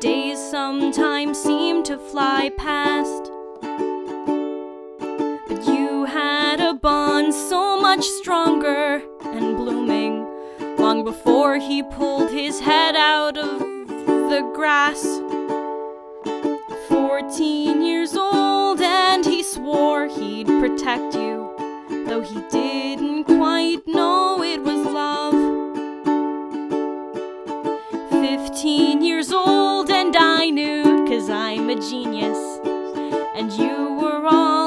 days sometimes seem to fly past. But you had a bond so much stronger and blooming long before he pulled his head out of the grass. Fourteen years old, and he swore he'd protect you, though he didn't genius, and you were all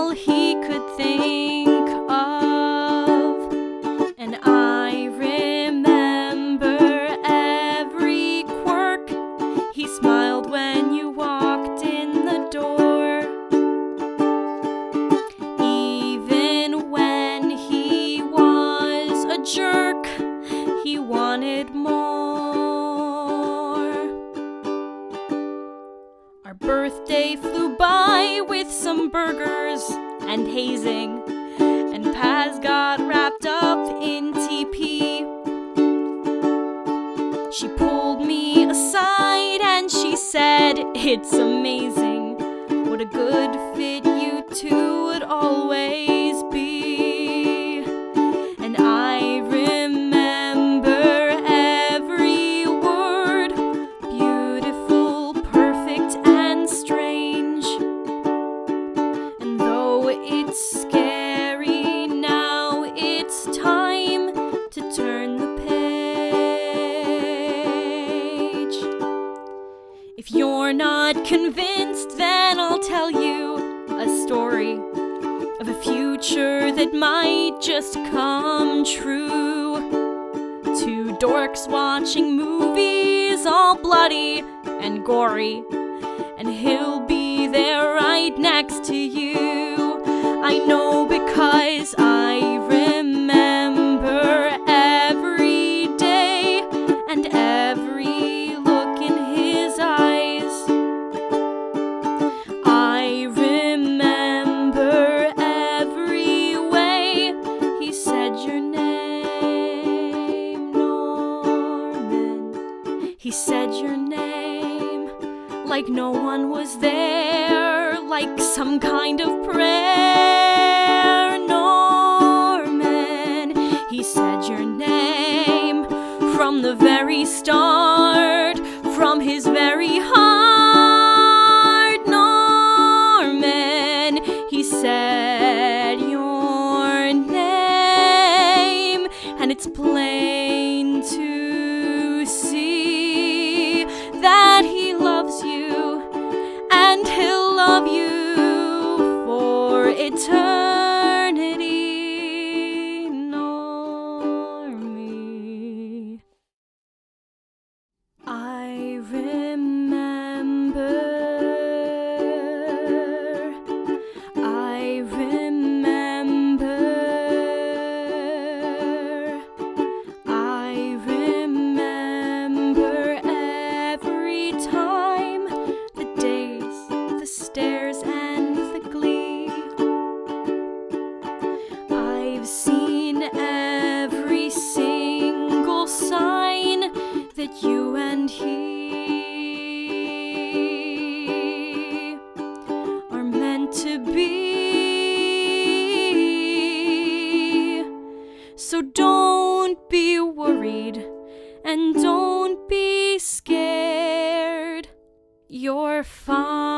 birthday flew by with some burgers and hazing, and Paz got wrapped up in TP. She pulled me aside and she said, It's amazing not convinced, then I'll tell you a story of a future that might just come true. Two dorks watching movies all bloody and gory, and he'll be there right next to you. I know He said your name like no one was there, like some kind of prayer, Norman. He said your name from the very start, from his very heart, Norman. He said your name, and it's plain love you stares, and the glee. I've seen every single sign that you and he are meant to be. So don't be worried and don't be scared. You're fine.